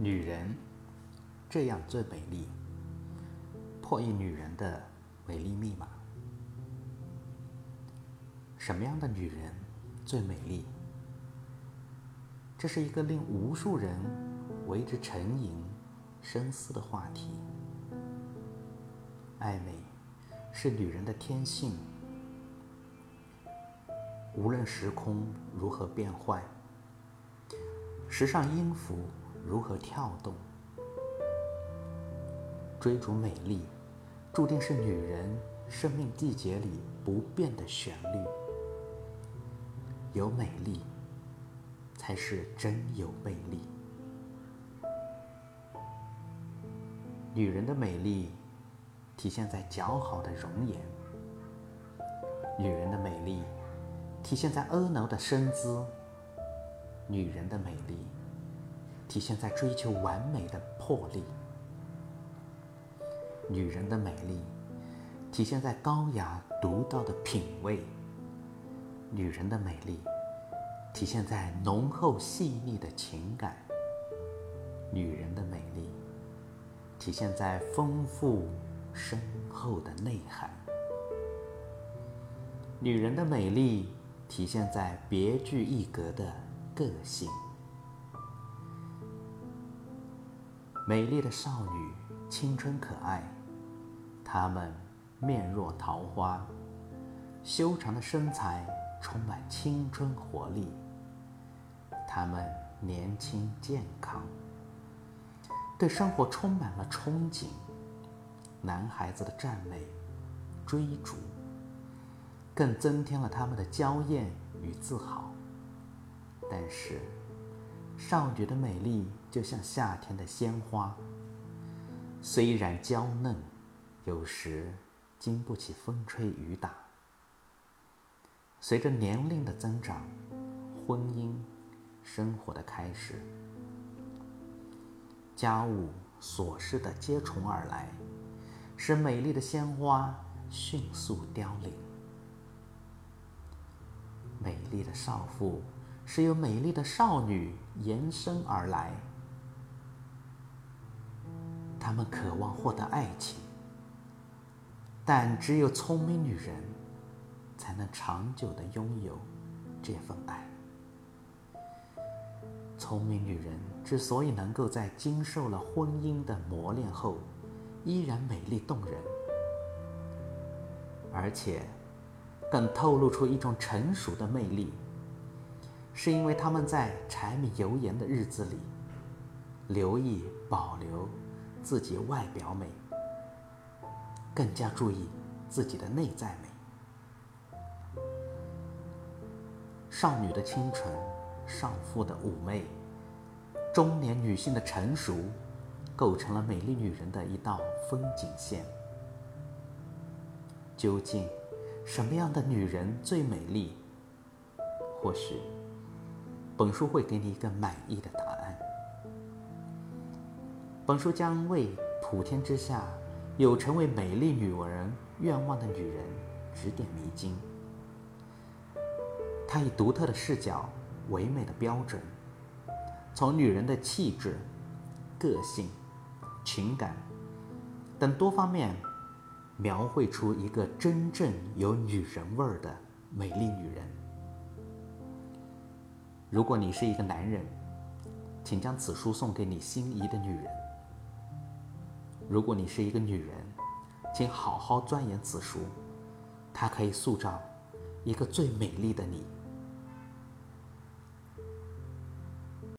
女人这样最美丽，破译女人的美丽密码。什么样的女人最美丽？这是一个令无数人为之沉吟、深思的话题。爱美是女人的天性，无论时空如何变换，时尚音符。如何跳动？追逐美丽，注定是女人生命季节里不变的旋律。有美丽，才是真有魅力。女人的美丽，体现在姣好的容颜；女人的美丽，体现在婀娜的身姿；女人的美丽。体现在追求完美的魄力，女人的美丽体现在高雅独到的品味；女人的美丽体现在浓厚细腻的情感；女人的美丽体现在丰富深厚的内涵；女人的美丽体现在别具一格的个性。美丽的少女，青春可爱，她们面若桃花，修长的身材充满青春活力。她们年轻健康，对生活充满了憧憬。男孩子的赞美、追逐，更增添了他们的娇艳与自豪。但是，少女的美丽就像夏天的鲜花，虽然娇嫩，有时经不起风吹雨打。随着年龄的增长，婚姻生活的开始，家务琐事的接踵而来，使美丽的鲜花迅速凋零。美丽的少妇。是由美丽的少女延伸而来，她们渴望获得爱情，但只有聪明女人才能长久的拥有这份爱。聪明女人之所以能够在经受了婚姻的磨练后，依然美丽动人，而且更透露出一种成熟的魅力。是因为他们在柴米油盐的日子里，留意保留自己外表美，更加注意自己的内在美。少女的清纯，少妇的妩媚，中年女性的成熟，构成了美丽女人的一道风景线。究竟什么样的女人最美丽？或许。本书会给你一个满意的答案。本书将为普天之下有成为美丽女人愿望的女人指点迷津。她以独特的视角、唯美的标准，从女人的气质、个性、情感等多方面，描绘出一个真正有女人味儿的美丽女人。如果你是一个男人，请将此书送给你心仪的女人；如果你是一个女人，请好好钻研此书，它可以塑造一个最美丽的你。